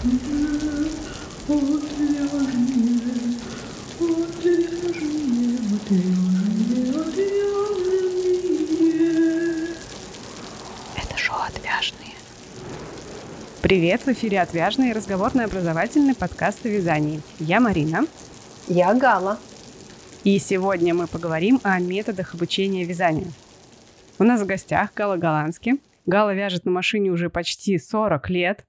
Это шоу «Отвяжные». Привет, в эфире «Отвяжные» разговорный образовательный подкаст о вязании. Я Марина. Я Гала. И сегодня мы поговорим о методах обучения вязанию. У нас в гостях Гала Голландский. Гала вяжет на машине уже почти 40 лет.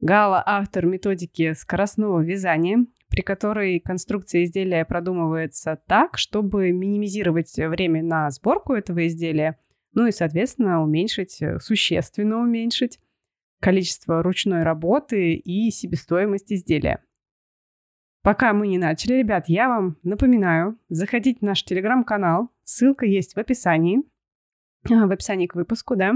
Гала – автор методики скоростного вязания, при которой конструкция изделия продумывается так, чтобы минимизировать время на сборку этого изделия, ну и, соответственно, уменьшить, существенно уменьшить количество ручной работы и себестоимость изделия. Пока мы не начали, ребят, я вам напоминаю, заходите в наш телеграм-канал, ссылка есть в описании, в описании к выпуску, да.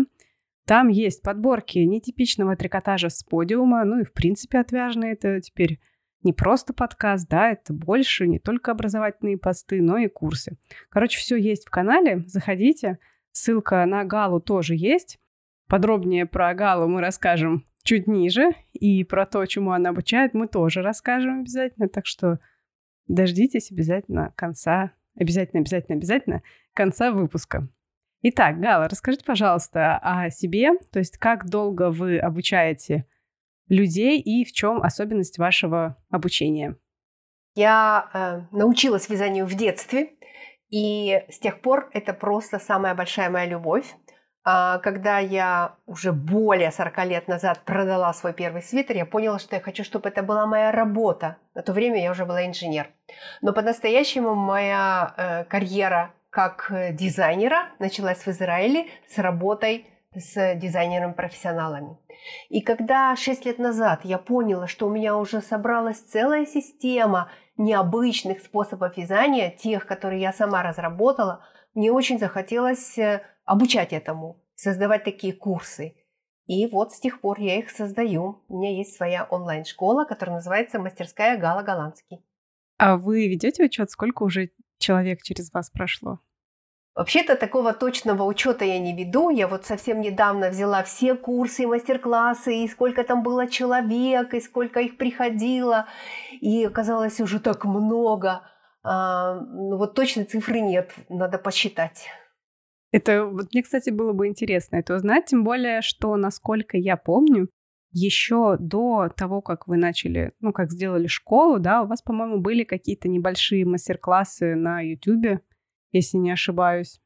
Там есть подборки нетипичного трикотажа с подиума, ну и в принципе отвяжные это теперь не просто подкаст, да, это больше не только образовательные посты, но и курсы. Короче, все есть в канале, заходите. Ссылка на Галу тоже есть. Подробнее про Галу мы расскажем чуть ниже, и про то, чему она обучает, мы тоже расскажем обязательно. Так что дождитесь обязательно конца, обязательно, обязательно, обязательно конца выпуска. Итак, Гала, расскажите, пожалуйста, о себе, то есть как долго вы обучаете людей и в чем особенность вашего обучения? Я э, научилась вязанию в детстве, и с тех пор это просто самая большая моя любовь. А, когда я уже более 40 лет назад продала свой первый свитер, я поняла, что я хочу, чтобы это была моя работа. На то время я уже была инженер. Но по-настоящему моя э, карьера как э, дизайнера началась в Израиле с работой с дизайнерами-профессионалами. И когда 6 лет назад я поняла, что у меня уже собралась целая система необычных способов вязания, тех, которые я сама разработала, мне очень захотелось э, обучать этому, создавать такие курсы. И вот с тех пор я их создаю. У меня есть своя онлайн-школа, которая называется «Мастерская Гала Голландский». А вы ведете учет, сколько уже человек через вас прошло? Вообще-то такого точного учета я не веду. Я вот совсем недавно взяла все курсы и мастер-классы, и сколько там было человек, и сколько их приходило. И оказалось уже так много. А, ну вот точной цифры нет, надо посчитать. Это вот мне, кстати, было бы интересно это узнать, тем более, что, насколько я помню, еще до того, как вы начали, ну, как сделали школу, да, у вас, по-моему, были какие-то небольшие мастер-классы на YouTube, если не ошибаюсь.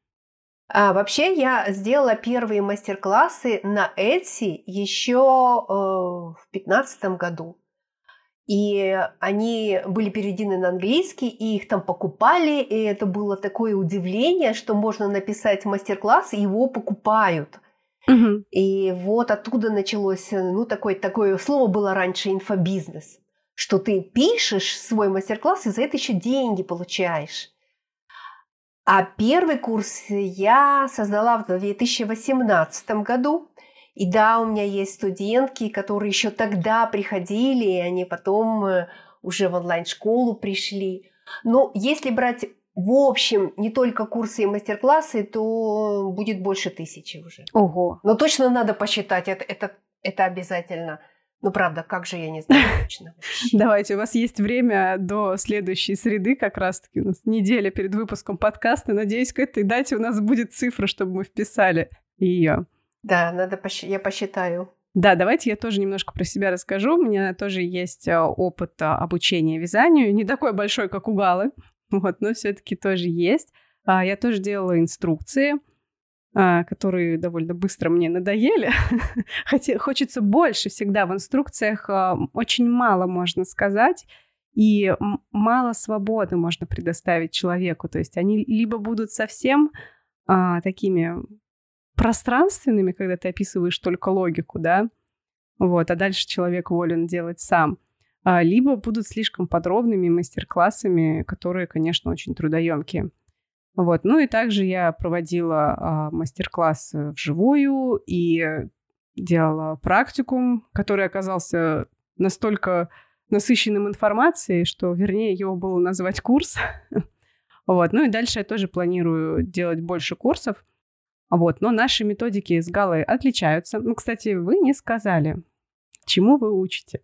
А, вообще я сделала первые мастер-классы на Etsy еще э, в 2015 году. И они были переведены на английский, и их там покупали, и это было такое удивление, что можно написать мастер-класс, и его покупают. Угу. И вот оттуда началось, ну, такое, такое слово было раньше инфобизнес, что ты пишешь свой мастер-класс, и за это еще деньги получаешь. А первый курс я создала в 2018 году. И да, у меня есть студентки, которые еще тогда приходили, и они потом э, уже в онлайн-школу пришли. Но если брать в общем не только курсы и мастер-классы, то будет больше тысячи уже. Ого. Но точно надо посчитать, это, это, это обязательно. Ну, правда, как же, я не знаю точно. Давайте, у вас есть время до следующей среды, как раз-таки у нас неделя перед выпуском подкаста. Надеюсь, к этой дате у нас будет цифра, чтобы мы вписали ее. Да, надо, посч... я посчитаю. Да, давайте я тоже немножко про себя расскажу. У меня тоже есть э, опыт э, обучения вязанию. Не такой большой, как у Галы, вот, но все-таки тоже есть. А, я тоже делала инструкции. А, которые довольно быстро мне надоели. Хотя хочется больше всегда в инструкциях, а, очень мало можно сказать, и мало свободы можно предоставить человеку. То есть они либо будут совсем а, такими пространственными, когда ты описываешь только логику, да, вот, а дальше человек волен делать сам, либо будут слишком подробными мастер-классами, которые, конечно, очень трудоемкие. Вот. Ну и также я проводила а, мастер-класс вживую и делала практикум, который оказался настолько насыщенным информацией, что, вернее, его было назвать курс. вот. Ну и дальше я тоже планирую делать больше курсов. Вот. Но наши методики с Галой отличаются. Ну, кстати, вы не сказали, чему вы учите.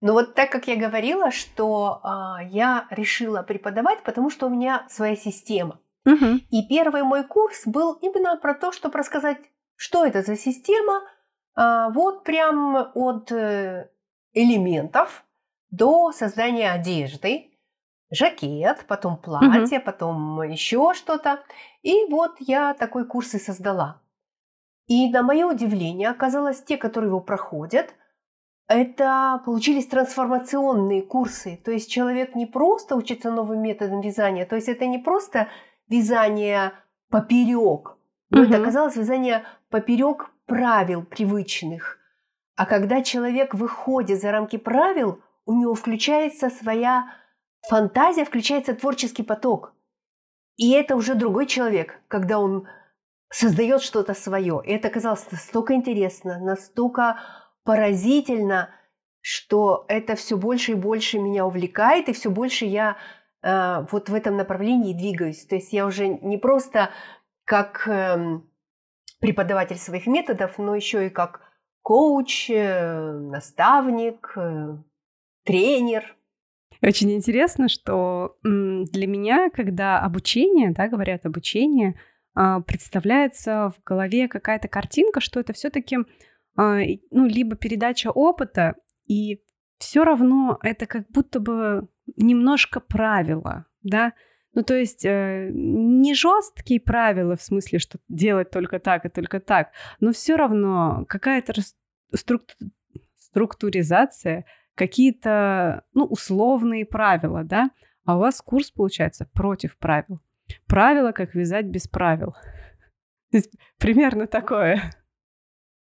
Но вот так как я говорила, что а, я решила преподавать, потому что у меня своя система. Угу. И первый мой курс был именно про то, чтобы рассказать, что это за система, а, вот прям от э, элементов до создания одежды, жакет, потом платье, угу. потом еще что-то. И вот я такой курс и создала. И на мое удивление оказалось, те, которые его проходят, это получились трансформационные курсы. То есть человек не просто учится новым методам вязания, то есть это не просто вязание поперек, но угу. это оказалось вязание поперек правил привычных. А когда человек выходит за рамки правил, у него включается своя фантазия, включается творческий поток. И это уже другой человек, когда он создает что-то свое. И это оказалось настолько интересно, настолько поразительно, что это все больше и больше меня увлекает, и все больше я э, вот в этом направлении двигаюсь. То есть я уже не просто как э, преподаватель своих методов, но еще и как коуч, э, наставник, э, тренер. Очень интересно, что для меня, когда обучение, да, говорят обучение, а, представляется в голове какая-то картинка, что это все-таки ну, либо передача опыта, и все равно это как будто бы немножко правила, да, ну, то есть э, не жесткие правила в смысле, что делать только так и только так, но все равно какая-то струк... структуризация, какие-то, ну, условные правила, да, а у вас курс получается против правил. Правила, как вязать без правил. Примерно такое.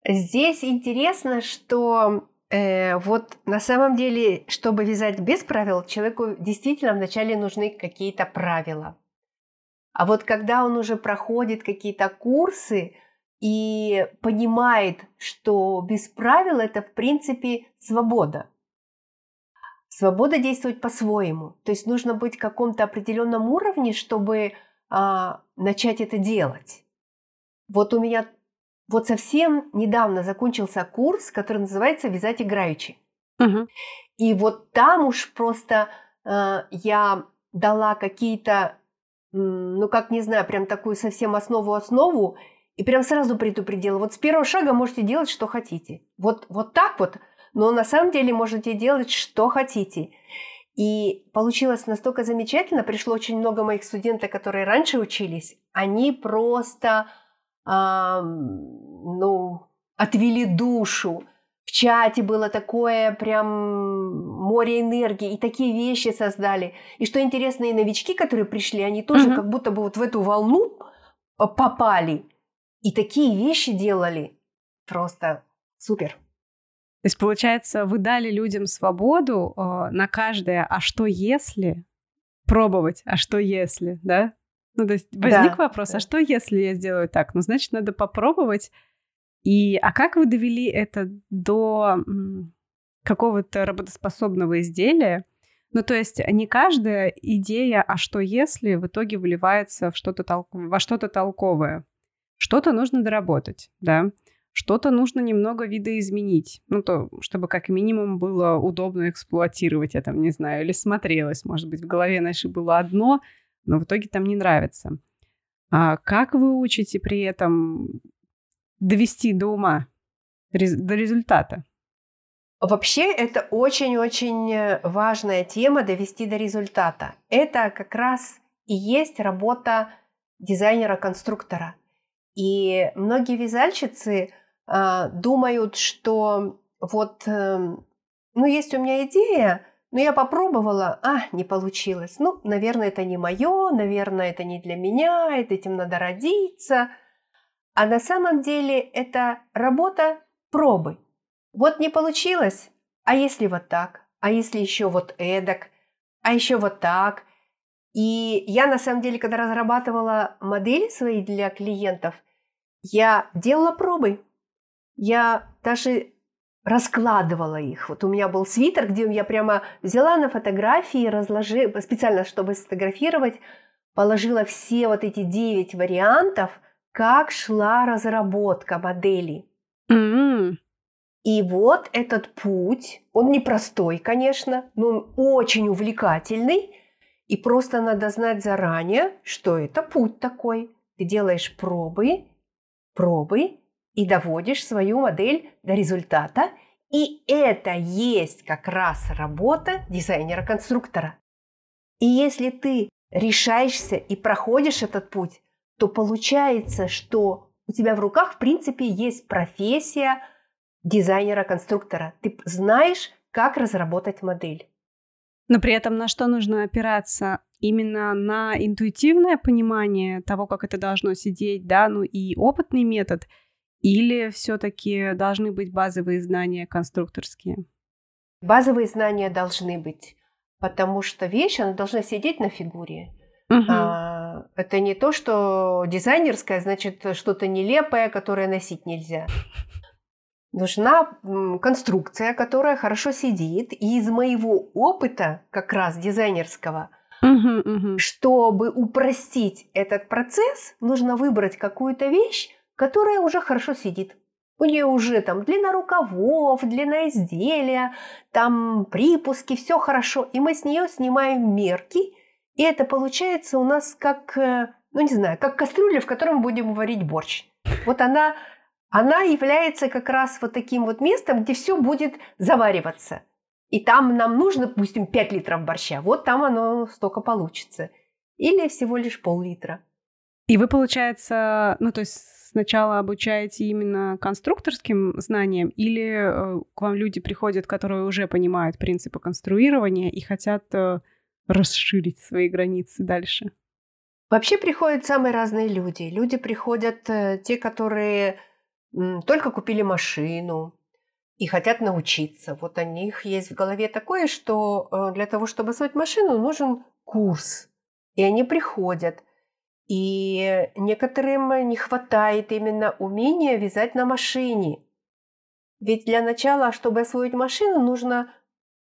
Здесь интересно, что э, вот на самом деле, чтобы вязать без правил, человеку действительно вначале нужны какие-то правила. А вот когда он уже проходит какие-то курсы и понимает, что без правил это в принципе свобода. Свобода действовать по-своему. То есть нужно быть в каком-то определенном уровне, чтобы а, начать это делать. Вот у меня вот совсем недавно закончился курс, который называется «Вязать играючи». Угу. И вот там уж просто э, я дала какие-то, ну как не знаю, прям такую совсем основу-основу, и прям сразу предупредила, вот с первого шага можете делать, что хотите. Вот, вот так вот, но на самом деле можете делать, что хотите. И получилось настолько замечательно, пришло очень много моих студентов, которые раньше учились, они просто а, ну, отвели душу. В чате было такое прям море энергии, и такие вещи создали. И что интересно, и новички, которые пришли, они тоже угу. как будто бы вот в эту волну попали. И такие вещи делали. Просто супер. То есть, получается, вы дали людям свободу э, на каждое «а что если?» пробовать «а что если?», да? Ну, то есть возник да, вопрос, да. а что если я сделаю так? Ну, значит, надо попробовать. И, а как вы довели это до какого-то работоспособного изделия? Ну, то есть не каждая идея, а что если, в итоге выливается в что-то тол- во что-то толковое. Что-то нужно доработать, да? Что-то нужно немного видоизменить, ну, то, чтобы как минимум было удобно эксплуатировать это, не знаю, или смотрелось, может быть, в голове нашей было одно, но в итоге там не нравится. А как вы учите при этом довести до ума, до результата? Вообще это очень-очень э, важная тема довести до результата. Это как раз и есть работа дизайнера-конструктора. И многие вязальщицы э, думают, что вот, э, ну есть у меня идея, но я попробовала, а, не получилось. Ну, наверное, это не мое, наверное, это не для меня, этим надо родиться. А на самом деле это работа пробы. Вот не получилось, а если вот так, а если еще вот эдак, а еще вот так. И я на самом деле, когда разрабатывала модели свои для клиентов, я делала пробы. Я даже раскладывала их. Вот у меня был свитер, где я прямо взяла на фотографии, разложила, специально, чтобы сфотографировать, положила все вот эти девять вариантов, как шла разработка модели. Mm-hmm. И вот этот путь, он непростой, конечно, но он очень увлекательный. И просто надо знать заранее, что это путь такой. Ты делаешь пробы, пробы и доводишь свою модель до результата. И это есть как раз работа дизайнера-конструктора. И если ты решаешься и проходишь этот путь, то получается, что у тебя в руках, в принципе, есть профессия дизайнера-конструктора. Ты знаешь, как разработать модель. Но при этом на что нужно опираться? Именно на интуитивное понимание того, как это должно сидеть, да, ну и опытный метод, или все-таки должны быть базовые знания конструкторские? Базовые знания должны быть, потому что вещь, она должна сидеть на фигуре. Угу. А, это не то, что дизайнерское, значит, что-то нелепое, которое носить нельзя. Нужна конструкция, которая хорошо сидит. И из моего опыта, как раз дизайнерского, угу, угу. чтобы упростить этот процесс, нужно выбрать какую-то вещь, которая уже хорошо сидит. У нее уже там длина рукавов, длина изделия, там припуски, все хорошо. И мы с нее снимаем мерки, и это получается у нас как, э, ну не знаю, как кастрюля, в которой мы будем варить борщ. Вот она она является как раз вот таким вот местом, где все будет завариваться. И там нам нужно, допустим, 5 литров борща. Вот там оно столько получится. Или всего лишь пол-литра. И вы, получается, ну то есть сначала обучаете именно конструкторским знаниям, или э, к вам люди приходят, которые уже понимают принципы конструирования и хотят э, расширить свои границы дальше? Вообще приходят самые разные люди. Люди приходят, э, те, которые только купили машину и хотят научиться. Вот у них есть в голове такое, что для того, чтобы освоить машину, нужен курс. И они приходят. И некоторым не хватает именно умения вязать на машине. Ведь для начала, чтобы освоить машину, нужно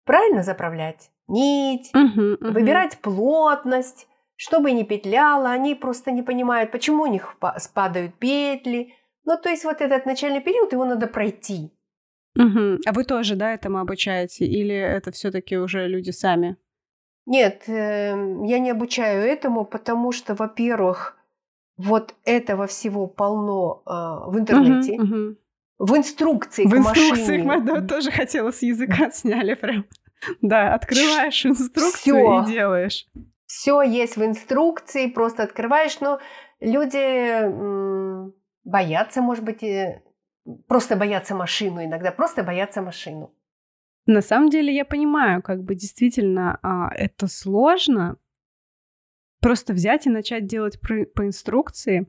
правильно заправлять нить, uh-huh, uh-huh. выбирать плотность, чтобы не петляло. Они просто не понимают, почему у них спадают петли – ну, то есть вот этот начальный период, его надо пройти. Угу. А вы тоже, да, этому обучаете? Или это все-таки уже люди сами? Нет, э, я не обучаю этому, потому что, во-первых, вот этого всего полно э, в интернете. Угу, угу. В инструкции в к инструкции машине. да, тоже хотела с языка сняли прям. Да, открываешь инструкцию Всё. и делаешь. Все есть в инструкции, просто открываешь, но люди боятся, может быть, просто боятся машину иногда, просто боятся машину. На самом деле я понимаю, как бы действительно а, это сложно. Просто взять и начать делать по, по инструкции.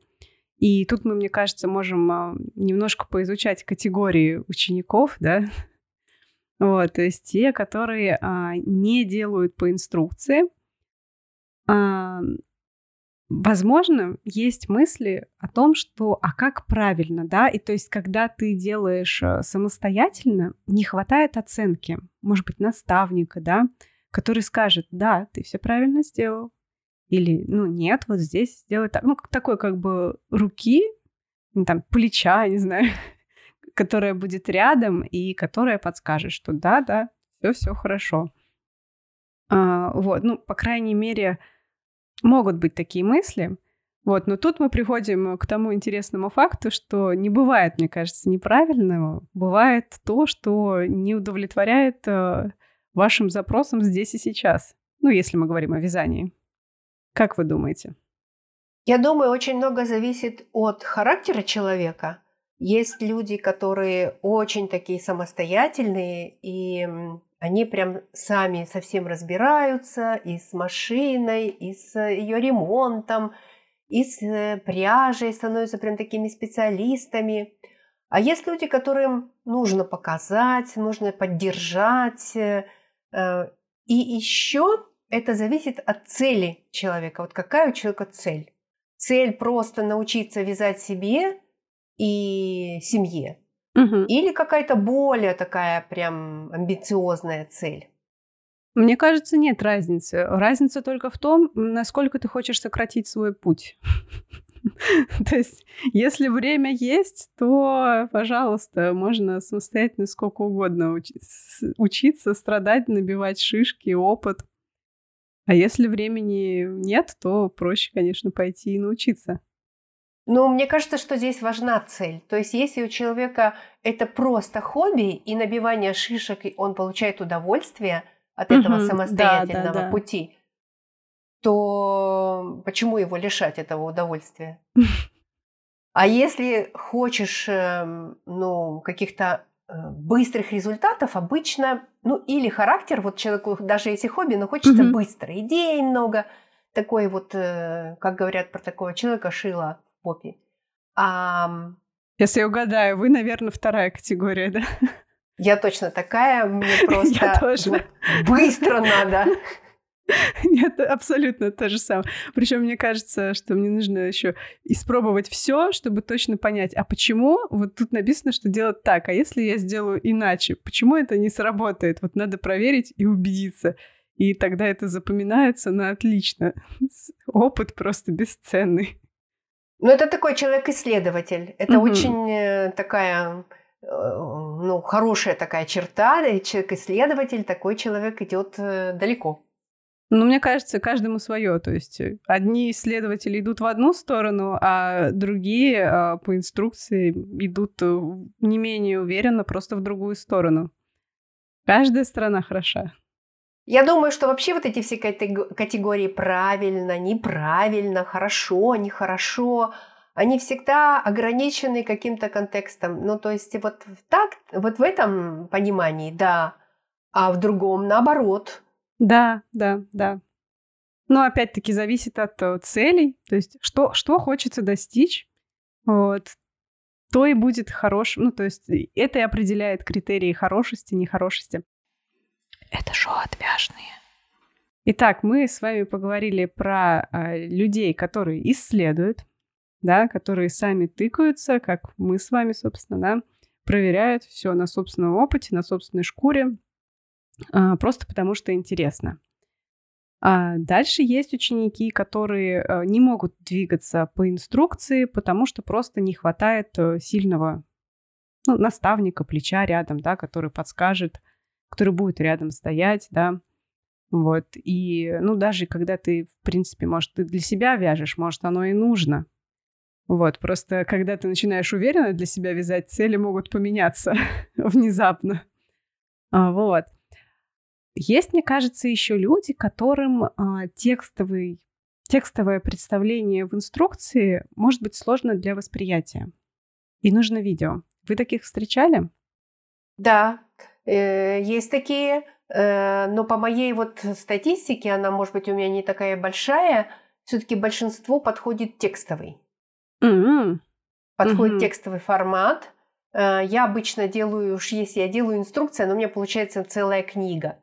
И тут мы, мне кажется, можем а, немножко поизучать категории учеников, да. Вот, то есть те, которые а, не делают по инструкции, а, Возможно, есть мысли о том, что а как правильно, да, и то есть, когда ты делаешь э, самостоятельно, не хватает оценки, может быть, наставника, да, который скажет, да, ты все правильно сделал, или, ну, нет, вот здесь сделай так, ну, такой как бы руки, ну, там, плеча, не знаю, которая будет рядом и которая подскажет, что да, да, все, все хорошо. А, вот, ну, по крайней мере, Могут быть такие мысли. Вот, но тут мы приходим к тому интересному факту, что не бывает, мне кажется, неправильного. Бывает то, что не удовлетворяет э, вашим запросам здесь и сейчас. Ну, если мы говорим о вязании. Как вы думаете? Я думаю, очень много зависит от характера человека. Есть люди, которые очень такие самостоятельные, и они прям сами совсем разбираются и с машиной, и с ее ремонтом, и с э, пряжей, становятся прям такими специалистами. А есть люди, которым нужно показать, нужно поддержать. Э, э, и еще это зависит от цели человека. Вот какая у человека цель? Цель просто научиться вязать себе и семье. Угу. Или какая-то более такая прям амбициозная цель? Мне кажется, нет разницы. Разница только в том, насколько ты хочешь сократить свой путь. То есть, если время есть, то, пожалуйста, можно самостоятельно сколько угодно учиться, страдать, набивать шишки, опыт. А если времени нет, то проще, конечно, пойти и научиться. Ну, мне кажется, что здесь важна цель. То есть, если у человека это просто хобби и набивание шишек, и он получает удовольствие от этого угу, самостоятельного да, да, да. пути, то почему его лишать этого удовольствия? А если хочешь, эм, ну, каких-то э, быстрых результатов, обычно, ну, или характер, вот человеку, даже если хобби, но хочется угу. быстро, идей много, такой вот, э, как говорят про такого человека, шила попе. А... Если я угадаю, вы, наверное, вторая категория, да? Я точно такая, мне просто быстро надо. Нет, абсолютно то же самое. Причем мне кажется, что мне нужно еще испробовать все, чтобы точно понять, а почему вот тут написано, что делать так, а если я сделаю иначе, почему это не сработает? Вот надо проверить и убедиться. И тогда это запоминается на отлично. Опыт просто бесценный. Ну, это такой человек-исследователь. Это угу. очень э, такая, э, ну, хорошая такая черта. Человек-исследователь, такой человек идет э, далеко. Ну, мне кажется, каждому свое. То есть одни исследователи идут в одну сторону, а другие по инструкции идут не менее уверенно, просто в другую сторону. Каждая сторона хороша. Я думаю, что вообще вот эти все категории правильно, неправильно, хорошо, нехорошо, они всегда ограничены каким-то контекстом. Ну, то есть вот так, вот в этом понимании, да, а в другом наоборот. Да, да, да. Но опять-таки зависит от э, целей, то есть что, что хочется достичь, вот, то и будет хорошим. Ну, то есть это и определяет критерии хорошести, нехорошести. Это шоу отвяжные. Итак, мы с вами поговорили про э, людей, которые исследуют, да, которые сами тыкаются, как мы с вами, собственно, да, проверяют все на собственном опыте, на собственной шкуре, э, просто потому что интересно. А дальше есть ученики, которые э, не могут двигаться по инструкции, потому что просто не хватает э, сильного ну, наставника, плеча рядом, да, который подскажет, который будет рядом стоять, да, вот, и, ну, даже когда ты, в принципе, может, ты для себя вяжешь, может, оно и нужно, вот, просто когда ты начинаешь уверенно для себя вязать, цели могут поменяться внезапно, а, вот. Есть, мне кажется, еще люди, которым а, текстовый, текстовое представление в инструкции может быть сложно для восприятия. И нужно видео. Вы таких встречали? Да, есть такие, э, но по моей вот статистике, она, может быть, у меня не такая большая, все-таки большинство подходит текстовый. Mm-hmm. Подходит mm-hmm. текстовый формат. Э, я обычно делаю, уж если я делаю инструкцию, но у меня получается целая книга.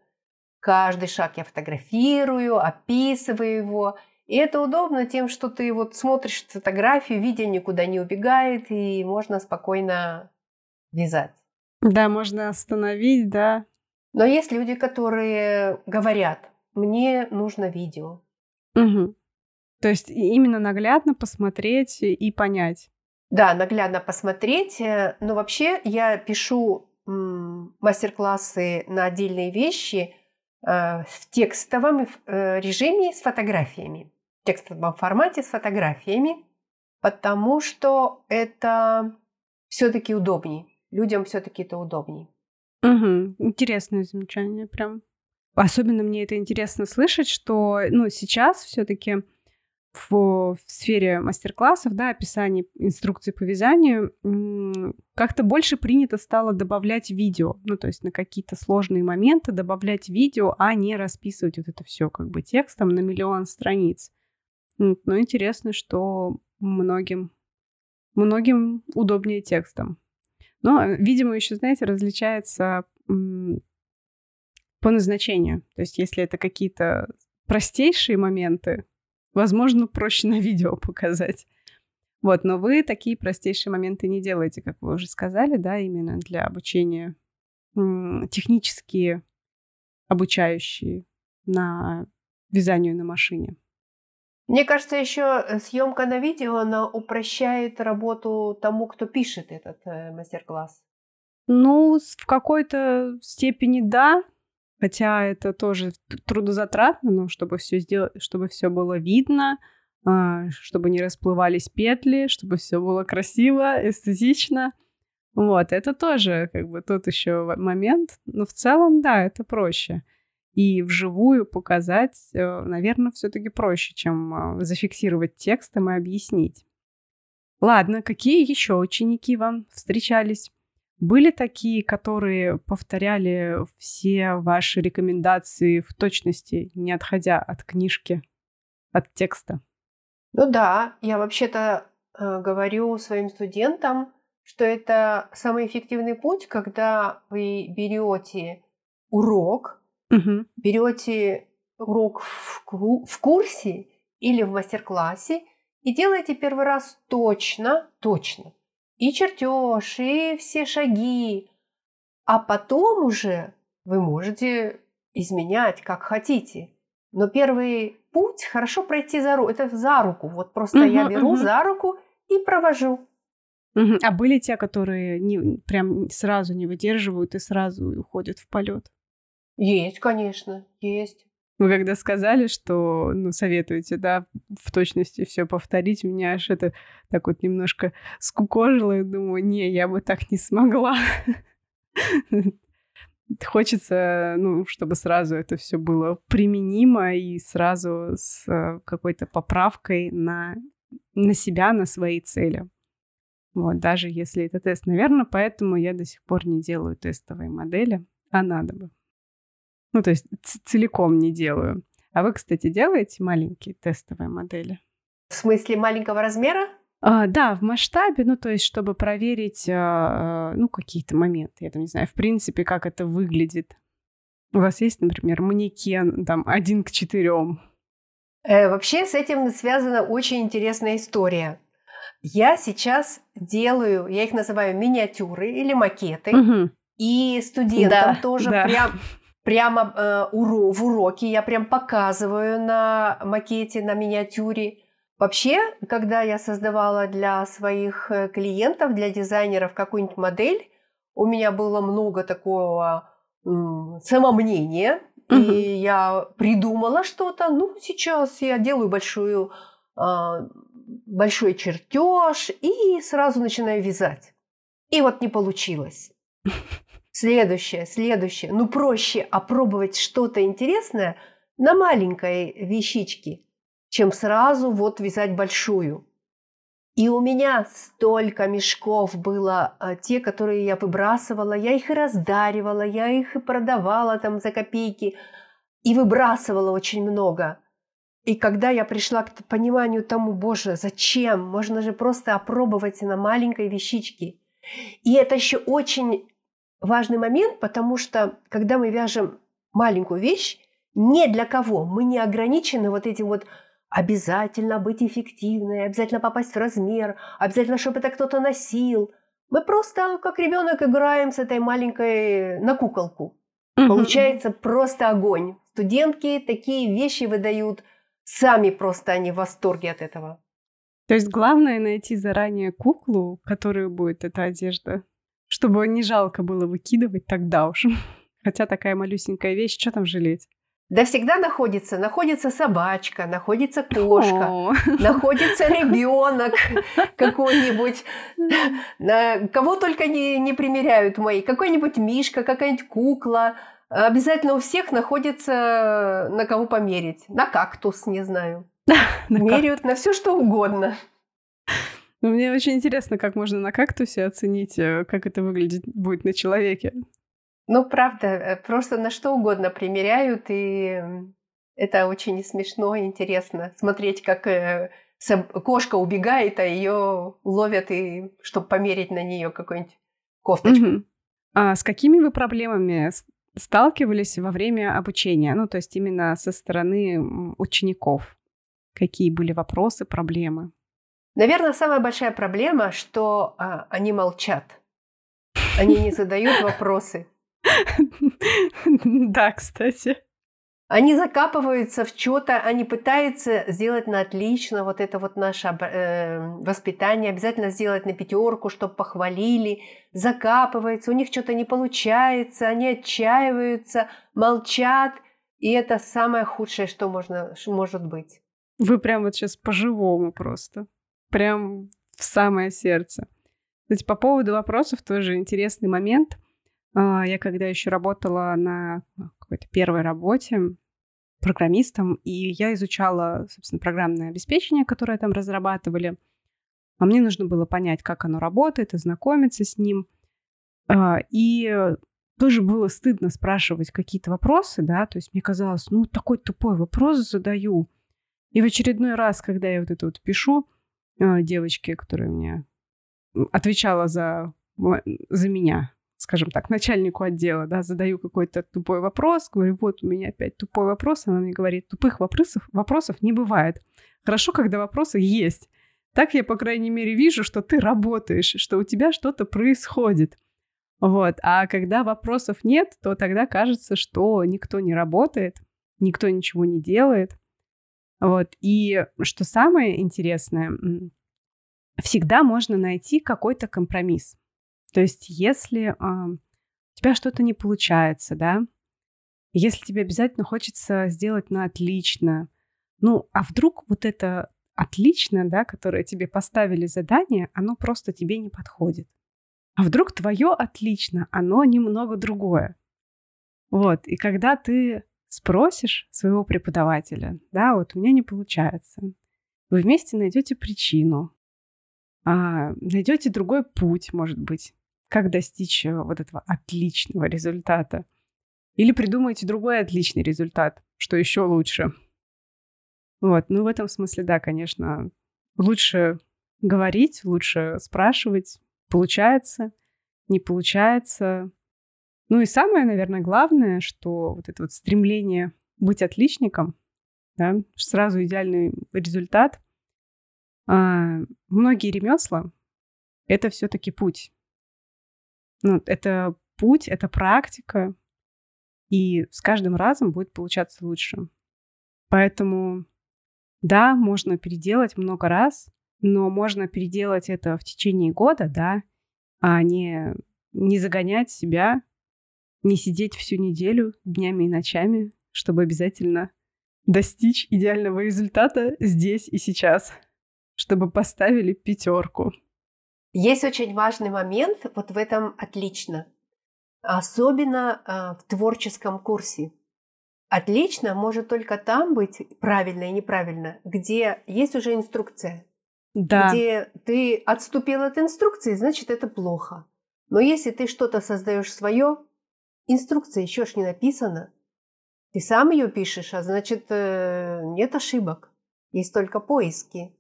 Каждый шаг я фотографирую, описываю его. И это удобно тем, что ты вот смотришь фотографию, видео никуда не убегает, и можно спокойно вязать. Да, можно остановить, да. Но есть люди, которые говорят, мне нужно видео. Угу. То есть именно наглядно посмотреть и понять. Да, наглядно посмотреть. Э, но вообще я пишу мастер-классы на отдельные вещи э, в текстовом э, режиме с фотографиями, в текстовом формате с фотографиями, потому что это все-таки удобнее людям все-таки это удобнее. Угу. Интересное замечание, прям. Особенно мне это интересно слышать, что ну, сейчас все-таки в, в сфере мастер-классов, да, описания инструкций по вязанию, как-то больше принято стало добавлять видео. Ну, то есть на какие-то сложные моменты добавлять видео, а не расписывать вот это все как бы текстом на миллион страниц. Ну, интересно, что многим, многим удобнее текстом. Но, видимо, еще, знаете, различается по назначению. То есть, если это какие-то простейшие моменты, возможно, проще на видео показать. Вот, но вы такие простейшие моменты не делаете, как вы уже сказали, да, именно для обучения технические обучающие на вязанию на машине. Мне кажется, еще съемка на видео, она упрощает работу тому, кто пишет этот э, мастер-класс. Ну, в какой-то степени да, хотя это тоже трудозатратно, но чтобы все сделать, чтобы все было видно, а, чтобы не расплывались петли, чтобы все было красиво, эстетично. Вот, это тоже как бы тот еще момент. Но в целом, да, это проще. И вживую показать, э, наверное, все-таки проще, чем а, зафиксировать текстом и объяснить. Ладно, какие еще ученики вам встречались? Были такие, которые повторяли все ваши рекомендации в точности, не отходя от книжки, от текста? Ну да, я вообще-то э, говорю своим студентам, что это самый эффективный путь, когда вы берете урок, угу. берете урок в, в курсе или в мастер-классе и делаете первый раз точно, точно и чертеж, и все шаги. А потом уже вы можете изменять, как хотите. Но первый путь хорошо пройти за руку. Это за руку. Вот просто угу, я беру угу. за руку и провожу. Угу. А были те, которые не, прям сразу не выдерживают и сразу уходят в полет? Есть, конечно, есть. Вы когда сказали, что ну, советуете, да, в точности все повторить, меня аж это так вот немножко скукожило. И думаю, не, я бы так не смогла. Хочется, ну, чтобы сразу это все было применимо и сразу с э, какой-то поправкой на, на себя, на свои цели. Вот, даже если это тест. Наверное, поэтому я до сих пор не делаю тестовые модели, а надо бы. Ну, то есть целиком не делаю. А вы, кстати, делаете маленькие тестовые модели? В смысле маленького размера? А, да, в масштабе, ну, то есть, чтобы проверить, а, ну, какие-то моменты. Я там не знаю, в принципе, как это выглядит. У вас есть, например, манекен там один к четырем? Э, вообще с этим связана очень интересная история. Я сейчас делаю, я их называю миниатюры или макеты, угу. и студентам да, тоже да. прям прямо э, уро в уроке, я прям показываю на макете, на миниатюре. Вообще, когда я создавала для своих э, клиентов, для дизайнеров какую-нибудь модель, у меня было много такого э, самомнения, угу. и я придумала что-то. Ну, сейчас я делаю большую, э, большой чертеж и сразу начинаю вязать. И вот не получилось. Следующее, следующее. Ну, проще опробовать что-то интересное на маленькой вещичке, чем сразу вот вязать большую. И у меня столько мешков было, а, те, которые я выбрасывала, я их и раздаривала, я их и продавала там за копейки, и выбрасывала очень много. И когда я пришла к пониманию тому, боже, зачем? Можно же просто опробовать на маленькой вещичке. И это еще очень важный момент, потому что когда мы вяжем маленькую вещь, не для кого, мы не ограничены вот этим вот обязательно быть эффективной, обязательно попасть в размер, обязательно, чтобы это кто-то носил. Мы просто, как ребенок, играем с этой маленькой на куколку. Угу. Получается просто огонь. Студентки такие вещи выдают, сами просто они в восторге от этого. То есть главное найти заранее куклу, которую будет эта одежда чтобы не жалко было выкидывать тогда уж. Хотя такая малюсенькая вещь, что там жалеть? Да всегда находится, находится собачка, находится кошка, О. находится ребенок какой-нибудь, кого только не, не примеряют мои, какой-нибудь мишка, какая-нибудь кукла. Обязательно у всех находится на кого померить. На кактус, не знаю. Меряют на все что угодно. Ну, мне очень интересно, как можно на кактусе оценить, э, как это выглядит будет на человеке. Ну, правда, э, просто на что угодно примеряют, и это очень смешно и интересно смотреть, как э, кошка убегает, а ее ловят, и чтобы померить на нее какую-нибудь кофточку. Угу. А с какими вы проблемами сталкивались во время обучения? Ну, то есть именно со стороны учеников. Какие были вопросы, проблемы? Наверное, самая большая проблема, что а, они молчат. Они не задают вопросы. Да, кстати. Они закапываются в что-то, они пытаются сделать на отлично вот это вот наше э, воспитание, обязательно сделать на пятерку, чтобы похвалили, закапываются, у них что-то не получается, они отчаиваются, молчат, и это самое худшее, что можно, может быть. Вы прям вот сейчас по-живому просто, прям в самое сердце. Кстати, по поводу вопросов тоже интересный момент. А, я когда еще работала на какой-то первой работе программистом, и я изучала, собственно, программное обеспечение, которое там разрабатывали. А мне нужно было понять, как оно работает, ознакомиться с ним. А, и тоже было стыдно спрашивать какие-то вопросы, да, то есть мне казалось, ну, такой тупой вопрос задаю. И в очередной раз, когда я вот это вот пишу а, девочке, которая мне отвечала за, за меня, скажем так, начальнику отдела, да, задаю какой-то тупой вопрос, говорю, вот у меня опять тупой вопрос, она мне говорит, тупых вопросов, вопросов не бывает. Хорошо, когда вопросы есть. Так я, по крайней мере, вижу, что ты работаешь, что у тебя что-то происходит. Вот. А когда вопросов нет, то тогда кажется, что никто не работает, никто ничего не делает. Вот. И что самое интересное, всегда можно найти какой-то компромисс. То есть, если э, у тебя что-то не получается, да, если тебе обязательно хочется сделать на отлично, ну, а вдруг вот это отлично, да, которое тебе поставили задание, оно просто тебе не подходит. А вдруг твое отлично, оно немного другое. Вот, и когда ты спросишь своего преподавателя, да, вот у меня не получается, вы вместе найдете причину, а, найдете другой путь, может быть, как достичь э, вот этого отличного результата. Или придумайте другой отличный результат, что еще лучше. Вот, ну в этом смысле, да, конечно, лучше говорить, лучше спрашивать, получается, не получается. Ну и самое, наверное, главное, что вот это вот стремление быть отличником, да, сразу идеальный результат. А, многие ремесла — это все-таки путь. Ну, это путь, это практика, и с каждым разом будет получаться лучше. Поэтому, да, можно переделать много раз, но можно переделать это в течение года, да, а не, не загонять себя, не сидеть всю неделю днями и ночами, чтобы обязательно достичь идеального результата здесь и сейчас, чтобы поставили пятерку. Есть очень важный момент вот в этом отлично, особенно э, в творческом курсе. Отлично может только там быть правильно и неправильно, где есть уже инструкция. Да. Где ты отступил от инструкции, значит это плохо. Но если ты что-то создаешь свое, инструкция еще ж не написана. Ты сам ее пишешь, а значит э, нет ошибок. Есть только поиски.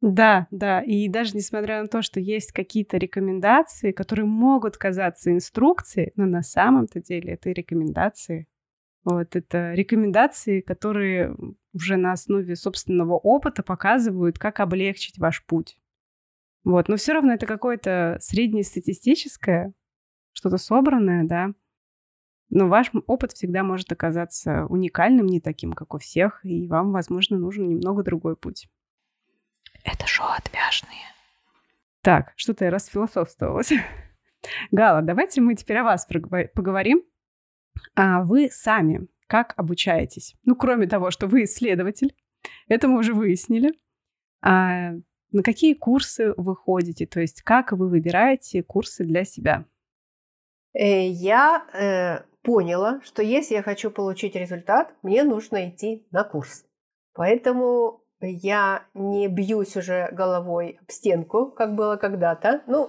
Да, да. И даже несмотря на то, что есть какие-то рекомендации, которые могут казаться инструкцией, но на самом-то деле это рекомендации. Вот это рекомендации, которые уже на основе собственного опыта показывают, как облегчить ваш путь. Вот. Но все равно это какое-то среднестатистическое, что-то собранное, да. Но ваш опыт всегда может оказаться уникальным, не таким, как у всех, и вам, возможно, нужен немного другой путь. Это шоу «Отвяжные». Так, что-то я расфилософствовалась. Гала, давайте мы теперь о вас поговорим. А вы сами как обучаетесь? Ну, кроме того, что вы исследователь, это мы уже выяснили. А на какие курсы вы ходите? То есть как вы выбираете курсы для себя? Э, я э, поняла, что если я хочу получить результат, мне нужно идти на курс. Поэтому я не бьюсь уже головой об стенку, как было когда-то. Ну,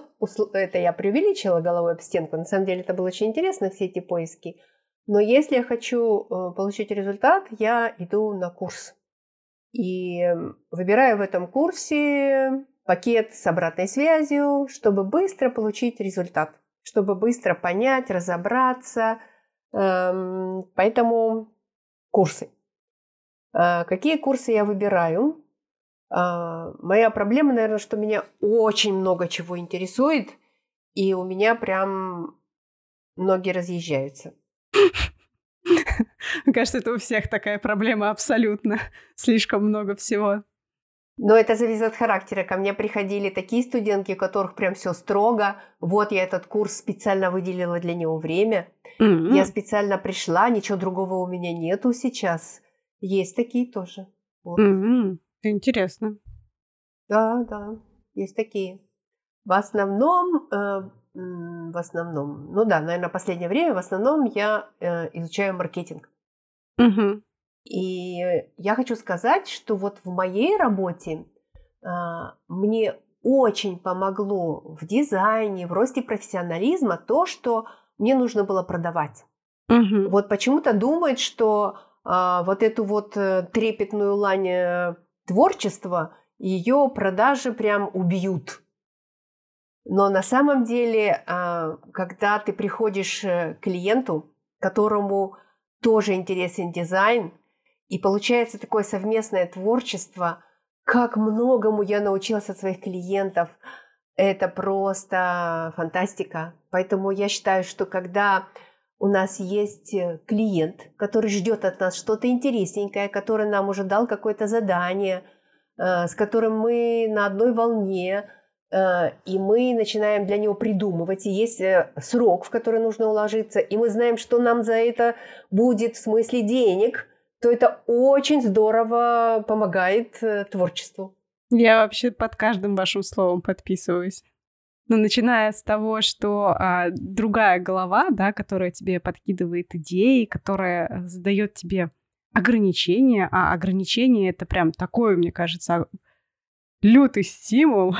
это я преувеличила головой об стенку. На самом деле это было очень интересно, все эти поиски. Но если я хочу э, получить результат, я иду на курс. И выбираю в этом курсе пакет с обратной связью, чтобы быстро получить результат, чтобы быстро понять, разобраться. Эм, поэтому курсы. А, какие курсы я выбираю? А, моя проблема, наверное, что меня очень много чего интересует, и у меня прям ноги разъезжаются. Мне кажется, это у всех такая проблема абсолютно. Слишком много всего. Но это зависит от характера. Ко мне приходили такие студентки, у которых прям все строго. Вот я этот курс специально выделила для него время. Mm-hmm. Я специально пришла, ничего другого у меня нету сейчас. Есть такие тоже. Вот. Mm-hmm. Интересно. Да, да, есть такие. В основном, э, в основном, ну да, наверное, последнее время в основном я э, изучаю маркетинг. Угу. И я хочу сказать, что вот в моей работе э, мне очень помогло в дизайне, в росте профессионализма то, что мне нужно было продавать. Угу. Вот почему-то думают, что э, вот эту вот э, трепетную лань э, творчества ее продажи прям убьют. Но на самом деле, а, когда ты приходишь э, к клиенту, которому тоже интересен дизайн, и получается такое совместное творчество, как многому я научилась от своих клиентов, это просто фантастика. Поэтому я считаю, что когда у нас есть э, клиент, который ждет от нас что-то интересненькое, который нам уже дал какое-то задание, э, с которым мы на одной волне, Э, и мы начинаем для него придумывать, и есть срок, в который нужно уложиться, и мы знаем, что нам за это будет в смысле денег, то это очень здорово помогает э, творчеству. Я вообще под каждым вашим словом подписываюсь. Ну, начиная с того, что а, другая голова, да, которая тебе подкидывает идеи, которая задает тебе ограничения, а ограничения это прям такой, мне кажется, лютый стимул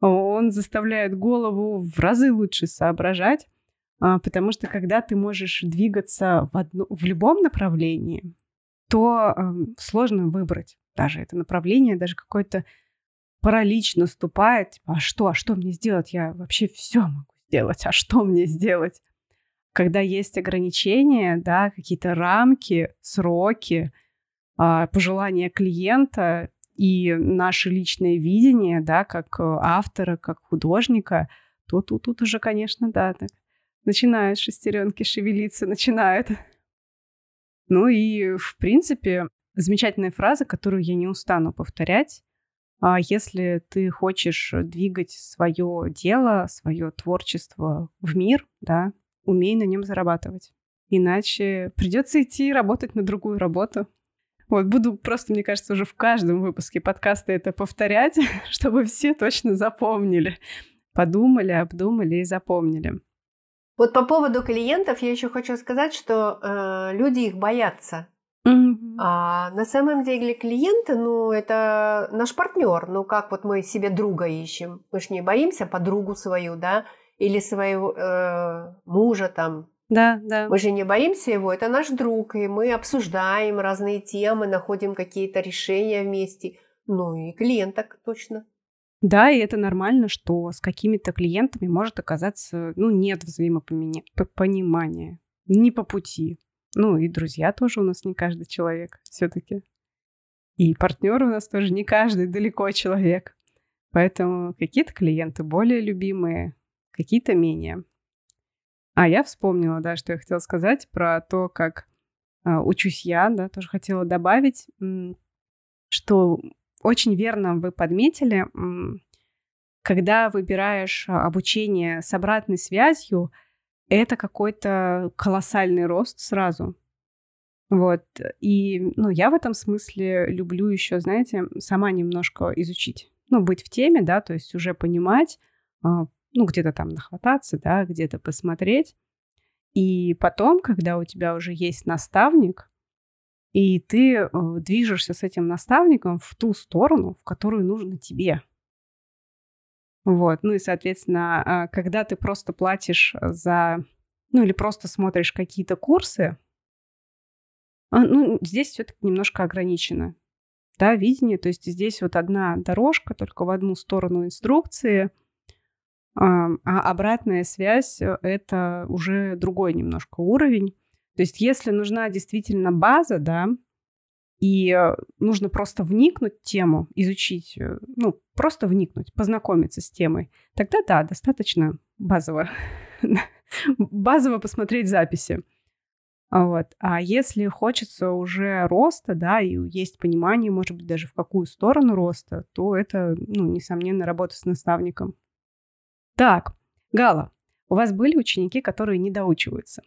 он заставляет голову в разы лучше соображать, а, потому что когда ты можешь двигаться в, одно, в любом направлении, то э, сложно выбрать даже это направление, даже какой-то паралич наступает. Типа, а что, а что мне сделать? Я вообще все могу сделать, а что мне сделать? Когда есть ограничения, да, какие-то рамки, сроки, э, пожелания клиента, и наше личное видение, да, как э, автора, как художника, то тут, тут уже, конечно, да, так начинают шестеренки шевелиться, начинают. Ну и, в принципе, замечательная фраза, которую я не устану повторять. А если ты хочешь двигать свое дело, свое творчество в мир, да, умей на нем зарабатывать. Иначе придется идти работать на другую работу. Вот, буду просто, мне кажется, уже в каждом выпуске подкаста это повторять, чтобы все точно запомнили. Подумали, обдумали и запомнили. Вот по поводу клиентов я еще хочу сказать, что э, люди их боятся. Mm-hmm. А на самом деле клиенты, ну, это наш партнер. Ну, как вот мы себе друга ищем. Мы же не боимся подругу свою, да, или своего э, мужа там, да, да. Мы же не боимся его, это наш друг, и мы обсуждаем разные темы, находим какие-то решения вместе. Ну и клиент так точно. Да, и это нормально, что с какими-то клиентами может оказаться, ну, нет взаимопонимания, не по пути. Ну, и друзья тоже у нас не каждый человек все-таки. И партнеры у нас тоже не каждый далеко человек. Поэтому какие-то клиенты более любимые, какие-то менее. А я вспомнила, да, что я хотела сказать про то, как э, учусь я, да, тоже хотела добавить, что очень верно вы подметили, когда выбираешь обучение с обратной связью, это какой-то колоссальный рост сразу. Вот. И, ну, я в этом смысле люблю еще, знаете, сама немножко изучить. Ну, быть в теме, да, то есть уже понимать, а, ну, где-то там нахвататься, да, где-то посмотреть. И потом, когда у тебя уже есть наставник, и ты э, движешься с этим наставником в ту сторону, в которую нужно тебе. Вот, ну и, соответственно, а, когда ты просто платишь за, ну или просто смотришь какие-то курсы, а, ну, здесь все-таки немножко ограничено, да, видение, то есть здесь вот одна дорожка, только в одну сторону инструкции – а обратная связь э, — это уже другой немножко уровень. То есть если нужна действительно база, да, и э, нужно просто вникнуть в тему, изучить, э, ну, просто вникнуть, познакомиться с темой, тогда да, достаточно базово, базово посмотреть записи. Вот. А если хочется уже роста, да, и есть понимание, может быть, даже в какую сторону роста, то это, ну, несомненно, работа с наставником. Так, Гала, у вас были ученики, которые не доучиваются?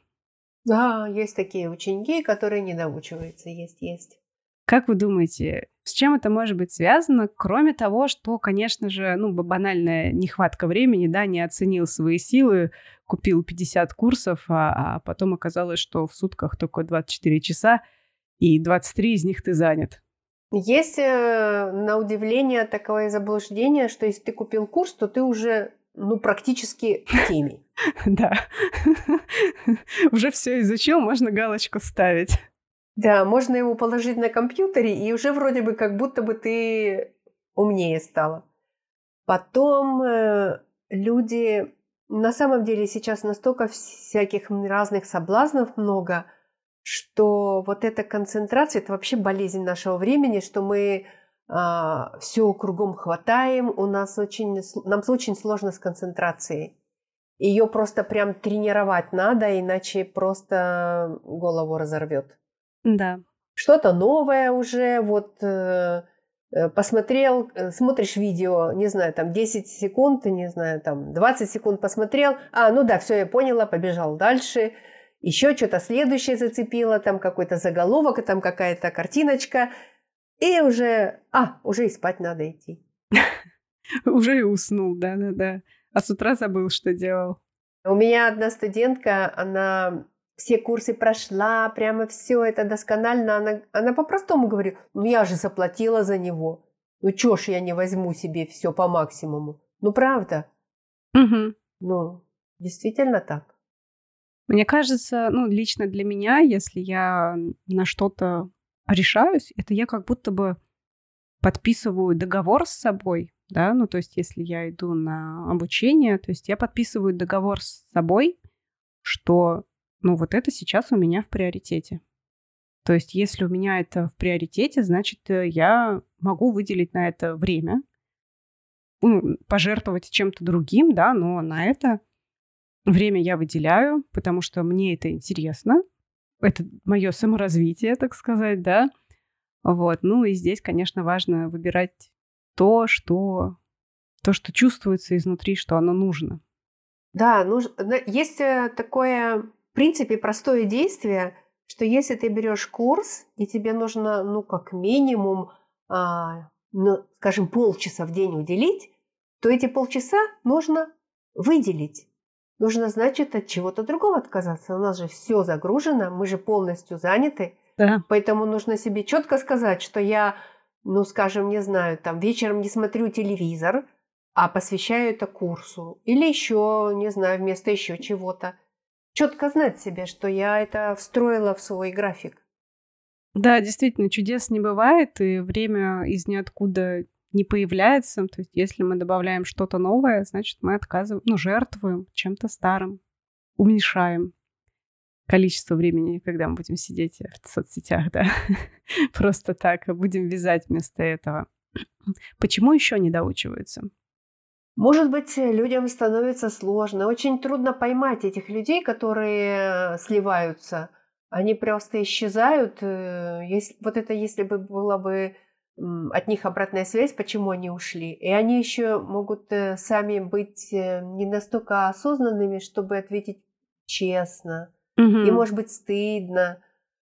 Да, есть такие ученики, которые не доучиваются, есть, есть. Как вы думаете, с чем это может быть связано, кроме того, что, конечно же, ну, банальная нехватка времени, да, не оценил свои силы, купил 50 курсов, а, а потом оказалось, что в сутках только 24 часа, и 23 из них ты занят. Есть, э, на удивление, такое заблуждение, что если ты купил курс, то ты уже, ну, практически в теме. Да. Уже все изучил, можно галочку ставить. Да, можно его положить на компьютере, и уже вроде бы как будто бы ты умнее стала. Потом э, люди... На самом деле сейчас настолько всяких разных соблазнов много, что вот эта концентрация – это вообще болезнь нашего времени, что мы все кругом хватаем, у нас очень, нам очень сложно с концентрацией. Ее просто прям тренировать надо, иначе просто голову разорвет. Да. Что-то новое уже, вот э, э посмотрел, э, смотришь видео, не знаю, там 10 секунд, не знаю, там 20 секунд посмотрел, а, ну да, все, я поняла, побежал дальше, еще что-то следующее зацепило, там какой-то заголовок, там какая-то картиночка, и уже, а, уже и спать надо идти. Уже и уснул, да-да-да. А с утра забыл, что делал. У меня одна студентка, она все курсы прошла, прямо все это досконально. Она, она по-простому говорит, ну я же заплатила за него. Ну чё ж я не возьму себе все по максимуму? Ну правда. Угу. Ну, действительно так. Мне кажется, ну, лично для меня, если я на что-то решаюсь, это я как будто бы подписываю договор с собой, да, ну, то есть если я иду на обучение, то есть я подписываю договор с собой, что ну вот это сейчас у меня в приоритете. То есть если у меня это в приоритете, значит, э, я могу выделить на это время, пожертвовать чем-то другим, да, но на это время я выделяю, потому что мне это интересно. Это мое саморазвитие, так сказать, да. Вот. Ну и здесь, конечно, важно выбирать то, что, то, что чувствуется изнутри, что оно нужно. Да, нужно. есть э, такое в принципе, простое действие, что если ты берешь курс, и тебе нужно, ну, как минимум, а, ну, скажем, полчаса в день уделить, то эти полчаса нужно выделить. Нужно, значит, от чего-то другого отказаться. У нас же все загружено, мы же полностью заняты. Да. Поэтому нужно себе четко сказать, что я, ну, скажем, не знаю, там вечером не смотрю телевизор, а посвящаю это курсу. Или еще, не знаю, вместо еще чего-то четко знать себе, что я это встроила в свой график. Да, действительно, чудес не бывает, и время из ниоткуда не появляется. То есть, если мы добавляем что-то новое, значит, мы отказываем, ну, жертвуем чем-то старым, уменьшаем количество времени, когда мы будем сидеть в соцсетях, да, просто так, будем вязать вместо этого. Почему еще не доучиваются? Может быть, людям становится сложно. Очень трудно поймать этих людей, которые сливаются. Они просто исчезают. Э, если, вот это если бы была бы от них обратная связь, почему они ушли. И они еще могут э, сами быть э, не настолько осознанными, чтобы ответить честно. Угу. И может быть стыдно.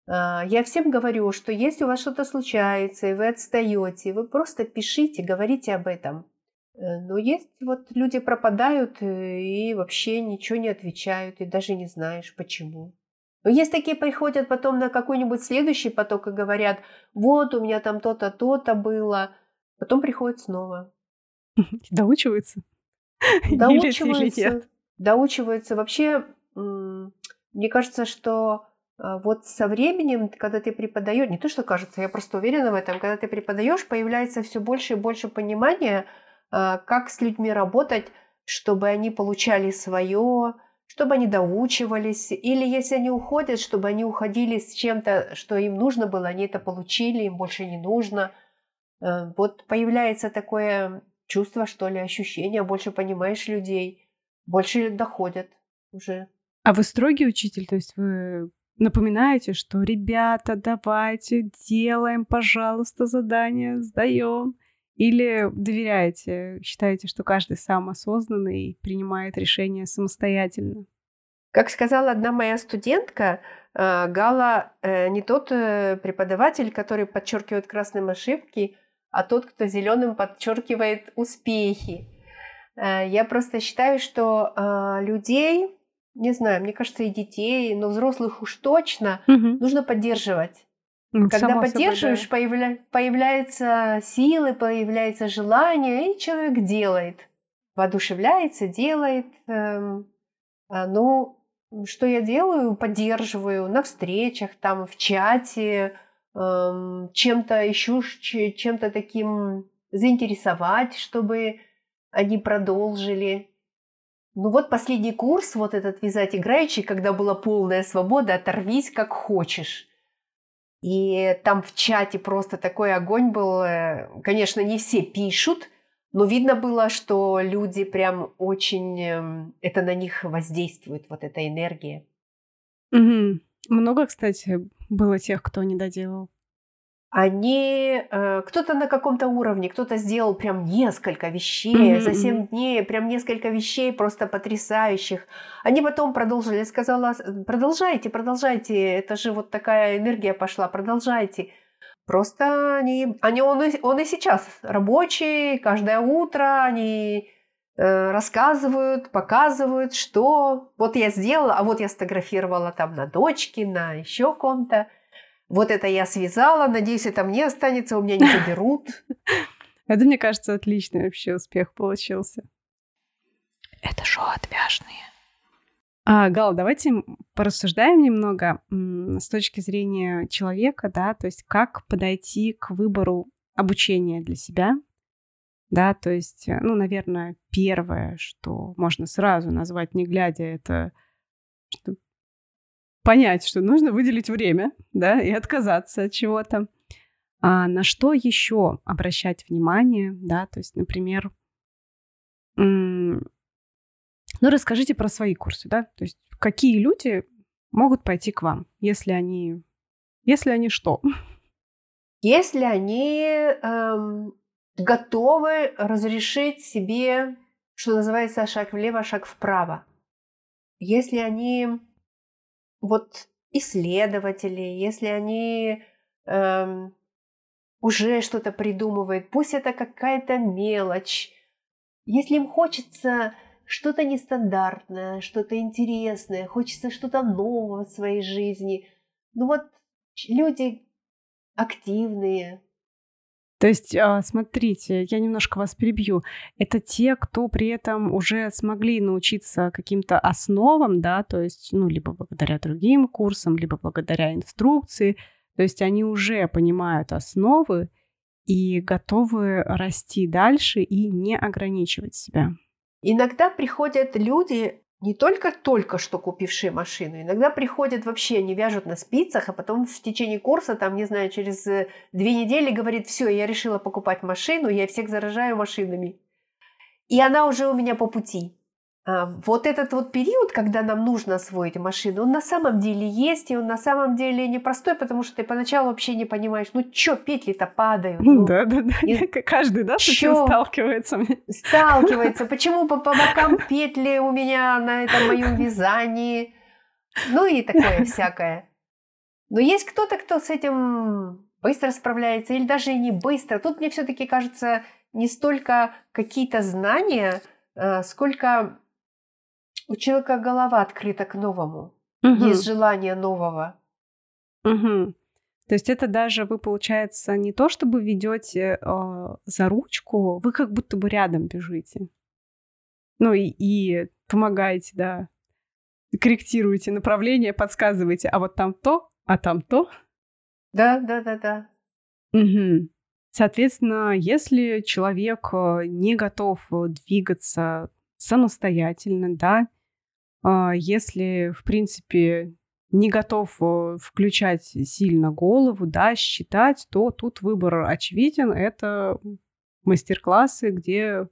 А, я всем говорю, что если у вас что-то случается, и вы отстаете, вы просто пишите, говорите об этом. Э, но есть вот люди пропадают и вообще ничего не отвечают, и даже не знаешь почему. Но есть такие приходят потом на какой-нибудь следующий поток и говорят, вот у меня там то-то, то-то было. Потом приходят снова. Доучиваются? Доучиваются. Доучиваются. Вообще, мне кажется, что а, вот со временем, когда ты преподаешь, не то что кажется, я просто уверена в этом, когда ты преподаешь, появляется все больше и больше понимания, а, как с людьми работать, чтобы они получали свое, чтобы они доучивались, или если они уходят, чтобы они уходили с чем-то, что им нужно было, они это получили, им больше не нужно. Э, вот появляется такое чувство, что ли, ощущение, больше понимаешь людей, больше доходят уже. А вы строгий учитель, то есть вы напоминаете, что ребята, давайте, делаем, пожалуйста, задание, сдаем. Или доверяете, считаете, что каждый сам осознанный и принимает решения самостоятельно? Как сказала одна моя студентка, э, Гала э, не тот э, преподаватель, который подчеркивает красным ошибки, а тот, кто зеленым подчеркивает успехи. Я просто считаю, что людей, не знаю, мне кажется, и детей, но взрослых уж точно, угу. нужно поддерживать. Когда Само поддерживаешь, собой, да. появля... появляются силы, появляется желание, и человек делает. Воодушевляется, делает. Эм, а, ну, что я делаю? Поддерживаю на встречах, там, в чате, эм, чем-то ищу, чем-то таким заинтересовать, чтобы они продолжили. Ну вот последний курс, вот этот вязать играющий, когда была полная свобода, оторвись как хочешь. И там в чате просто такой огонь был. Э, конечно, не все пишут, но видно было, что люди прям очень... Эм, это на них воздействует, вот эта энергия. Угу. Много, кстати, было тех, кто не доделал они, э, кто-то на каком-то уровне, кто-то сделал прям несколько вещей, mm-hmm. за 7 дней прям несколько вещей просто потрясающих. Они потом продолжили, я сказала, продолжайте, продолжайте, это же вот такая энергия пошла, продолжайте. Просто они, они он, и, он и сейчас рабочий, каждое утро они э, рассказывают, показывают, что вот я сделала, а вот я сфотографировала там на дочке, на еще ком-то. Вот это я связала, надеюсь, это мне останется, у меня не заберут. Это, мне кажется, отличный вообще успех получился. Это шоу отвяжные. А, Гал, давайте порассуждаем немного с точки зрения человека, да, то есть как подойти к выбору обучения для себя, да, то есть, э, ну, наверное, первое, что можно сразу назвать, не глядя, это понять, что нужно выделить время, да, и отказаться от чего-то. А на что еще обращать внимание, да, то есть, например, ну, расскажите про свои курсы, да, то есть какие люди могут пойти к вам, если они, если они что? Если они эм, готовы разрешить себе, что называется, шаг влево, шаг вправо. Если они вот исследователи, если они эм, уже что-то придумывают, пусть это какая-то мелочь, если им хочется что-то нестандартное, что-то интересное, хочется что-то нового в своей жизни, ну вот люди активные, то есть, а, смотрите, я немножко вас перебью. Это те, кто при этом уже смогли научиться каким-то основам, да, то есть, ну, либо благодаря другим курсам, либо благодаря инструкции. То есть они уже понимают основы и готовы расти дальше и не ограничивать себя. Иногда приходят люди, не только только что купившие машину, иногда приходят вообще, они вяжут на спицах, а потом в течение курса, там, не знаю, через э, две недели говорит, все, я решила покупать машину, я всех заражаю машинами. И она уже у меня по пути. А, вот этот вот период, когда нам нужно освоить машину, он на самом деле есть, и он на самом деле непростой, потому что ты поначалу вообще не понимаешь, ну чё, петли-то падают. Ну, да, да, да, и... каждый, да, с этим сталкивается. Сталкивается. Почему по, по бокам петли у меня на этом моем вязании? Ну и такое всякое. Но есть кто-то, кто с этим быстро справляется, или даже и не быстро. Тут мне все-таки кажется не столько какие-то знания, а, сколько у человека голова открыта к новому. Угу. Есть желание нового. Угу. То есть это даже вы, получается, не то чтобы ведете э, за ручку, вы как будто бы рядом бежите. Ну и, и помогаете, да, корректируете направление, подсказываете, а вот там то, а там то. Да, да, да, да. Угу. Соответственно, если человек э, не готов э, двигаться самостоятельно, да, а, если, в принципе, не готов э, включать сильно голову, да, считать, то тут выбор очевиден. Это мастер-классы, где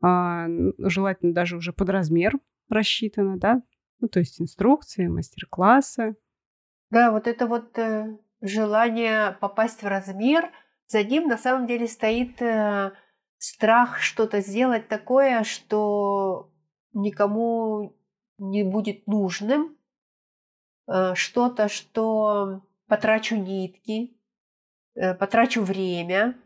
а, желательно даже уже под размер рассчитано, да, ну, то есть инструкции, мастер-классы. Да, вот это вот э, желание попасть в размер, за ним на самом деле стоит э, страх что-то сделать такое, что никому не будет нужным, э, что-то, что потрачу нитки, э, потрачу время,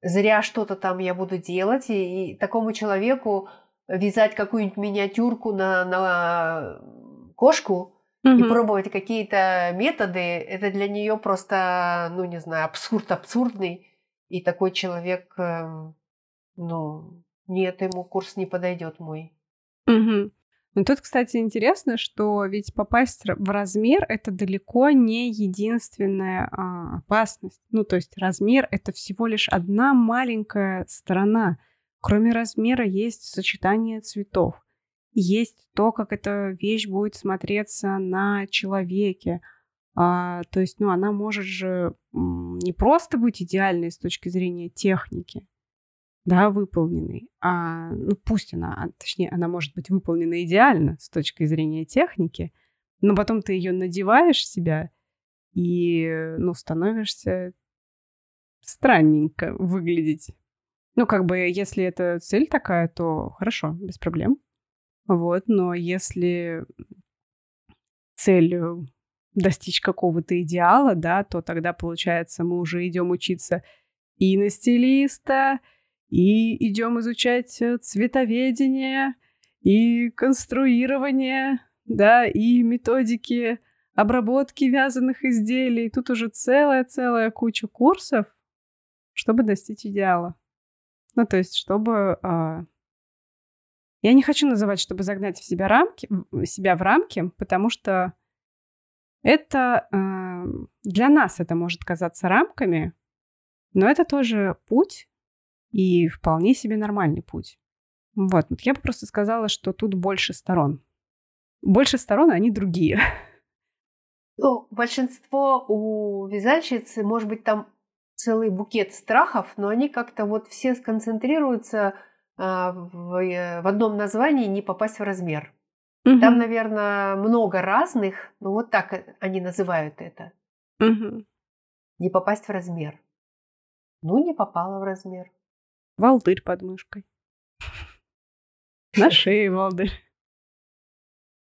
зря что-то там я буду делать, и, и такому человеку вязать какую-нибудь миниатюрку на, на кошку mm-hmm. и пробовать какие-то методы, это для нее просто, ну не знаю, абсурд абсурдный, и такой человек, эм, ну нет, ему курс не подойдет мой. Mm-hmm. Ну тут, кстати, интересно, что ведь попасть в размер это далеко не единственная а, опасность. Ну, то есть размер это всего лишь одна маленькая сторона. Кроме размера есть сочетание цветов, есть то, как эта вещь будет смотреться на человеке. А, то есть, ну, она может же не просто быть идеальной с точки зрения техники, да, выполненный. А, ну, пусть она, а, точнее, она может быть выполнена идеально с точки зрения техники, но потом ты ее надеваешь себя и, ну, становишься странненько выглядеть. Ну, как бы, если это цель такая, то хорошо, без проблем. Вот, но если цель достичь какого-то идеала, да, то тогда, получается, мы уже идем учиться и на стилиста, и идем изучать э, цветоведение и конструирование, да, и методики обработки вязаных изделий. Тут уже целая-целая куча курсов, чтобы достичь идеала. Ну, то есть, чтобы... А... Я не хочу называть, чтобы загнать в себя, рамки, себя в рамки, потому что это э, для нас это может казаться рамками, но это тоже путь, и вполне себе нормальный путь. Вот, я бы просто сказала, что тут больше сторон. Больше сторон, а они другие. Ну, большинство у вязальщицы, может быть, там целый букет страхов, но они как-то вот все сконцентрируются а, в, э, в одном названии не попасть в размер. Угу. Там, наверное, много разных, но вот так они называют это. Угу. Не попасть в размер. Ну, не попала в размер. Волдырь под мышкой. На шее волдырь.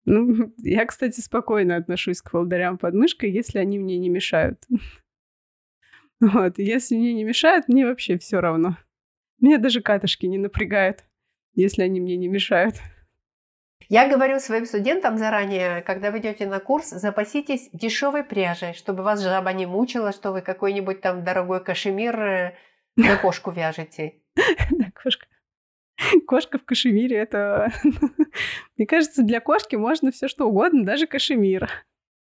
Ну, я, кстати, спокойно отношусь к волдырям под мышкой, если они мне не мешают. Вот, если мне не мешают, мне вообще все равно. Меня даже катышки не напрягают, если они мне не мешают. Я говорю своим студентам заранее, когда вы идете на курс, запаситесь дешевой пряжей, чтобы вас жаба не мучила, что вы какой-нибудь там дорогой кашемир э, на кошку вяжете. Да, кошка. Кошка в кашемире это... Мне кажется, для кошки можно все что угодно, даже кашемир.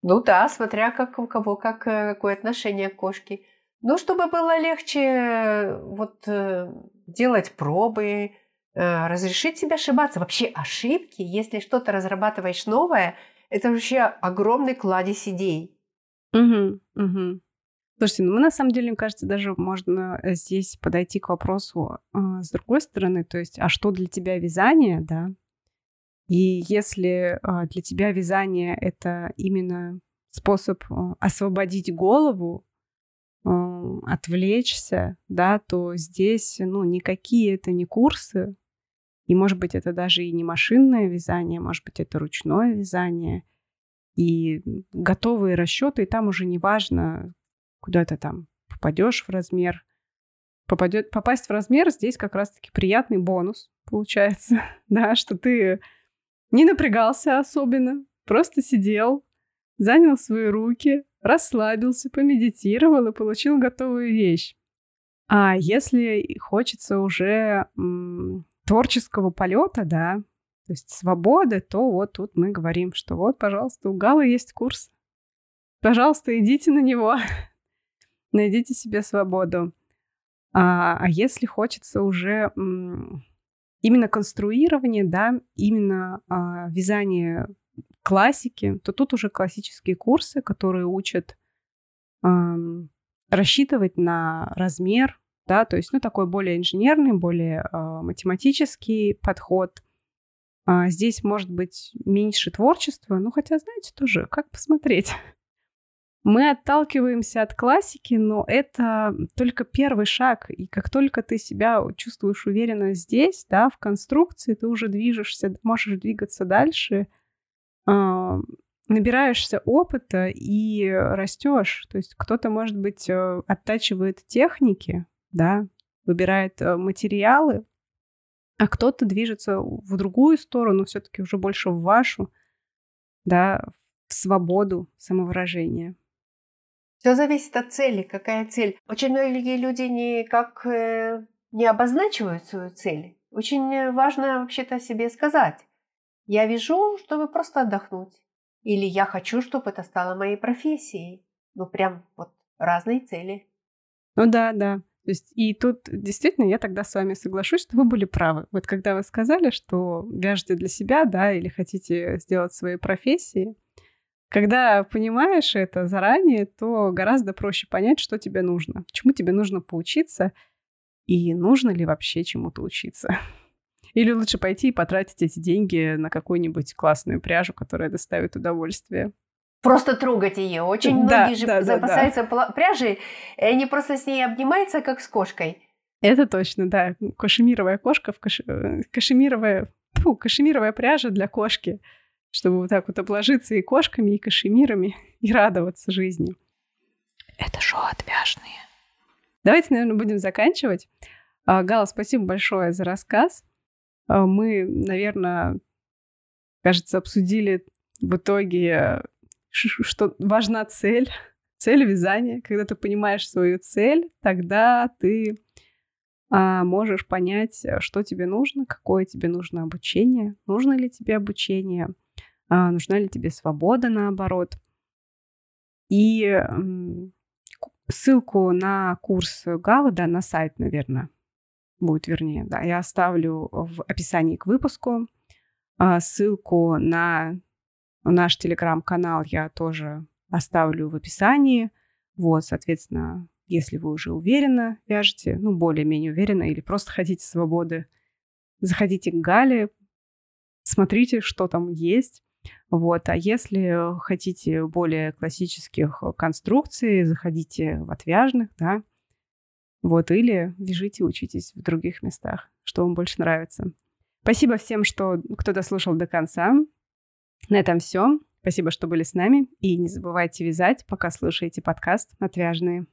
Ну да, смотря как у кого как, э, какое отношение к кошке. Ну, чтобы было легче э, вот э, делать пробы, разрешить себе ошибаться. Вообще ошибки, если что-то разрабатываешь новое, это вообще огромный кладезь идей. Угу, угу. Слушайте, ну мы на самом деле, мне кажется, даже можно э, здесь подойти к вопросу э, с другой стороны, то есть, а что для тебя вязание, да? И если э, для тебя вязание это именно способ э, освободить голову, э, отвлечься, да, то здесь, ну, никакие это не курсы, и, может быть, это даже и не машинное вязание, может быть, это ручное вязание, и готовые расчеты, и там уже не важно, куда-то там попадешь в размер. Попадет, попасть в размер здесь как раз-таки приятный бонус получается, да, что ты не напрягался особенно, просто сидел, занял свои руки, расслабился, помедитировал и получил готовую вещь. А если хочется уже м, творческого полета, да, то есть свободы, то вот тут мы говорим, что вот, пожалуйста, у Галы есть курс. Пожалуйста, идите на него. найдите себе свободу. А, а если хочется уже именно конструирование, да, именно а, вязание классики, то тут уже классические курсы, которые учат а, рассчитывать на размер, да, то есть, ну, такой более инженерный, более а, математический подход. А, здесь может быть меньше творчества, ну, хотя, знаете, тоже, как посмотреть. Мы отталкиваемся от классики, но это только первый шаг. И как только ты себя чувствуешь уверенно здесь, да, в конструкции, ты уже движешься, можешь двигаться дальше, э, набираешься опыта и растешь. То есть кто-то, может быть, э, оттачивает техники, да, выбирает э, материалы, а кто-то движется в другую сторону, все-таки уже больше в вашу, да, в свободу самовыражения. Все зависит от цели. Какая цель? Очень многие люди никак э, не обозначивают свою цель. Очень важно вообще-то себе сказать. Я вижу, чтобы просто отдохнуть. Или я хочу, чтобы это стало моей профессией. Ну, прям вот разные цели. Ну да, да. То есть, и тут действительно я тогда с вами соглашусь, что вы были правы. Вот когда вы сказали, что вяжете для себя, да, или хотите сделать свои профессии, когда понимаешь это заранее, то гораздо проще понять, что тебе нужно, чему тебе нужно поучиться, и нужно ли вообще чему-то учиться. Или лучше пойти и потратить эти деньги на какую-нибудь классную пряжу, которая доставит удовольствие просто трогать ее. Очень многие же да, запасаются да. пряжей, и они просто с ней обнимаются, как с кошкой. Это точно, да. Кашемировая кошка, в каш... Э, кашемировая... Фу, кашемировая пряжа для кошки, чтобы вот так вот обложиться и кошками, и кашемирами, и радоваться жизни. Это шоу отвяжные. Давайте, наверное, будем заканчивать. А, Гала, спасибо большое за рассказ. А, мы, наверное, кажется, обсудили в итоге что важна цель, цель вязания. Когда ты понимаешь свою цель, тогда ты а, можешь понять, э, что тебе нужно, какое тебе нужно обучение, нужно ли тебе обучение, нужна ли тебе свобода, наоборот. И ссылку на курс Гала, да, на сайт, наверное, будет вернее, да, я оставлю в описании к выпуску. А, ссылку на Наш телеграм-канал я тоже оставлю в описании. Вот, соответственно, если вы уже уверенно вяжете, ну, более-менее уверенно, или просто хотите свободы, заходите к Гале, смотрите, что там есть. Вот. А если хотите более классических конструкций, заходите в отвяжных, да, вот, или вяжите, учитесь в других местах, что вам больше нравится. Спасибо всем, что кто дослушал до конца. На этом все. Спасибо, что были с нами. И не забывайте вязать, пока слушаете подкаст «Отвяжные».